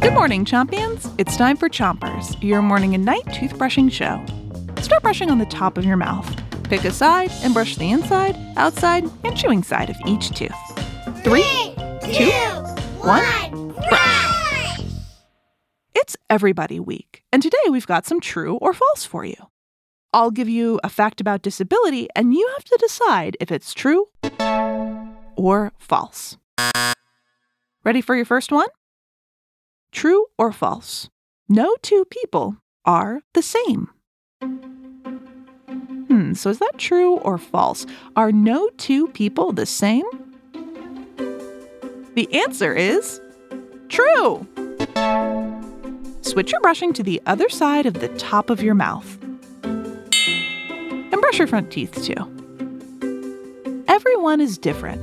Good morning, champions. It's time for Chompers, your morning and night toothbrushing show. Start brushing on the top of your mouth. Pick a side and brush the inside, outside, and chewing side of each tooth. Three, two, one, brush! It's Everybody Week, and today we've got some true or false for you. I'll give you a fact about disability, and you have to decide if it's true or false. Ready for your first one? True or false? No two people are the same. Hmm, so is that true or false? Are no two people the same? The answer is true. Switch your brushing to the other side of the top of your mouth. And brush your front teeth too. Everyone is different,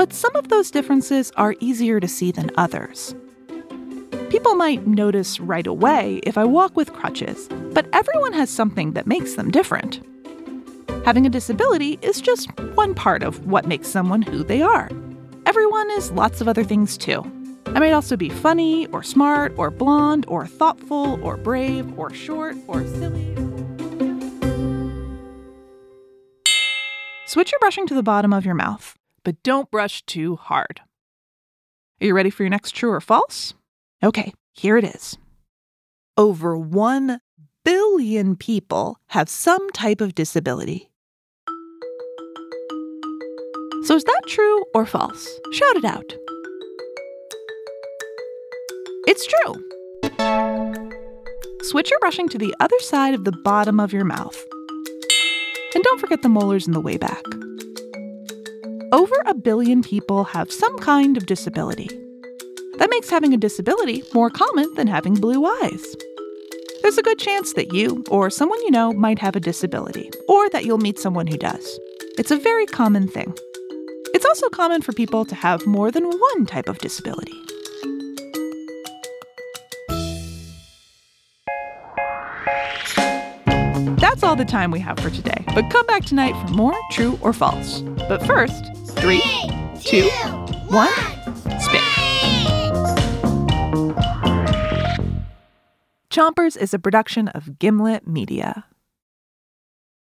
but some of those differences are easier to see than others. People might notice right away if I walk with crutches, but everyone has something that makes them different. Having a disability is just one part of what makes someone who they are. Everyone is lots of other things too. I might also be funny, or smart, or blonde, or thoughtful, or brave, or short, or silly. Switch your brushing to the bottom of your mouth, but don't brush too hard. Are you ready for your next true or false? Okay, here it is. Over 1 billion people have some type of disability. So is that true or false? Shout it out. It's true. Switch your brushing to the other side of the bottom of your mouth. And don't forget the molars in the way back. Over a billion people have some kind of disability. That makes having a disability more common than having blue eyes. There's a good chance that you or someone you know might have a disability, or that you'll meet someone who does. It's a very common thing. It's also common for people to have more than one type of disability. That's all the time we have for today, but come back tonight for more true or false. But first, three, two, one, spin. Chompers is a production of Gimlet Media.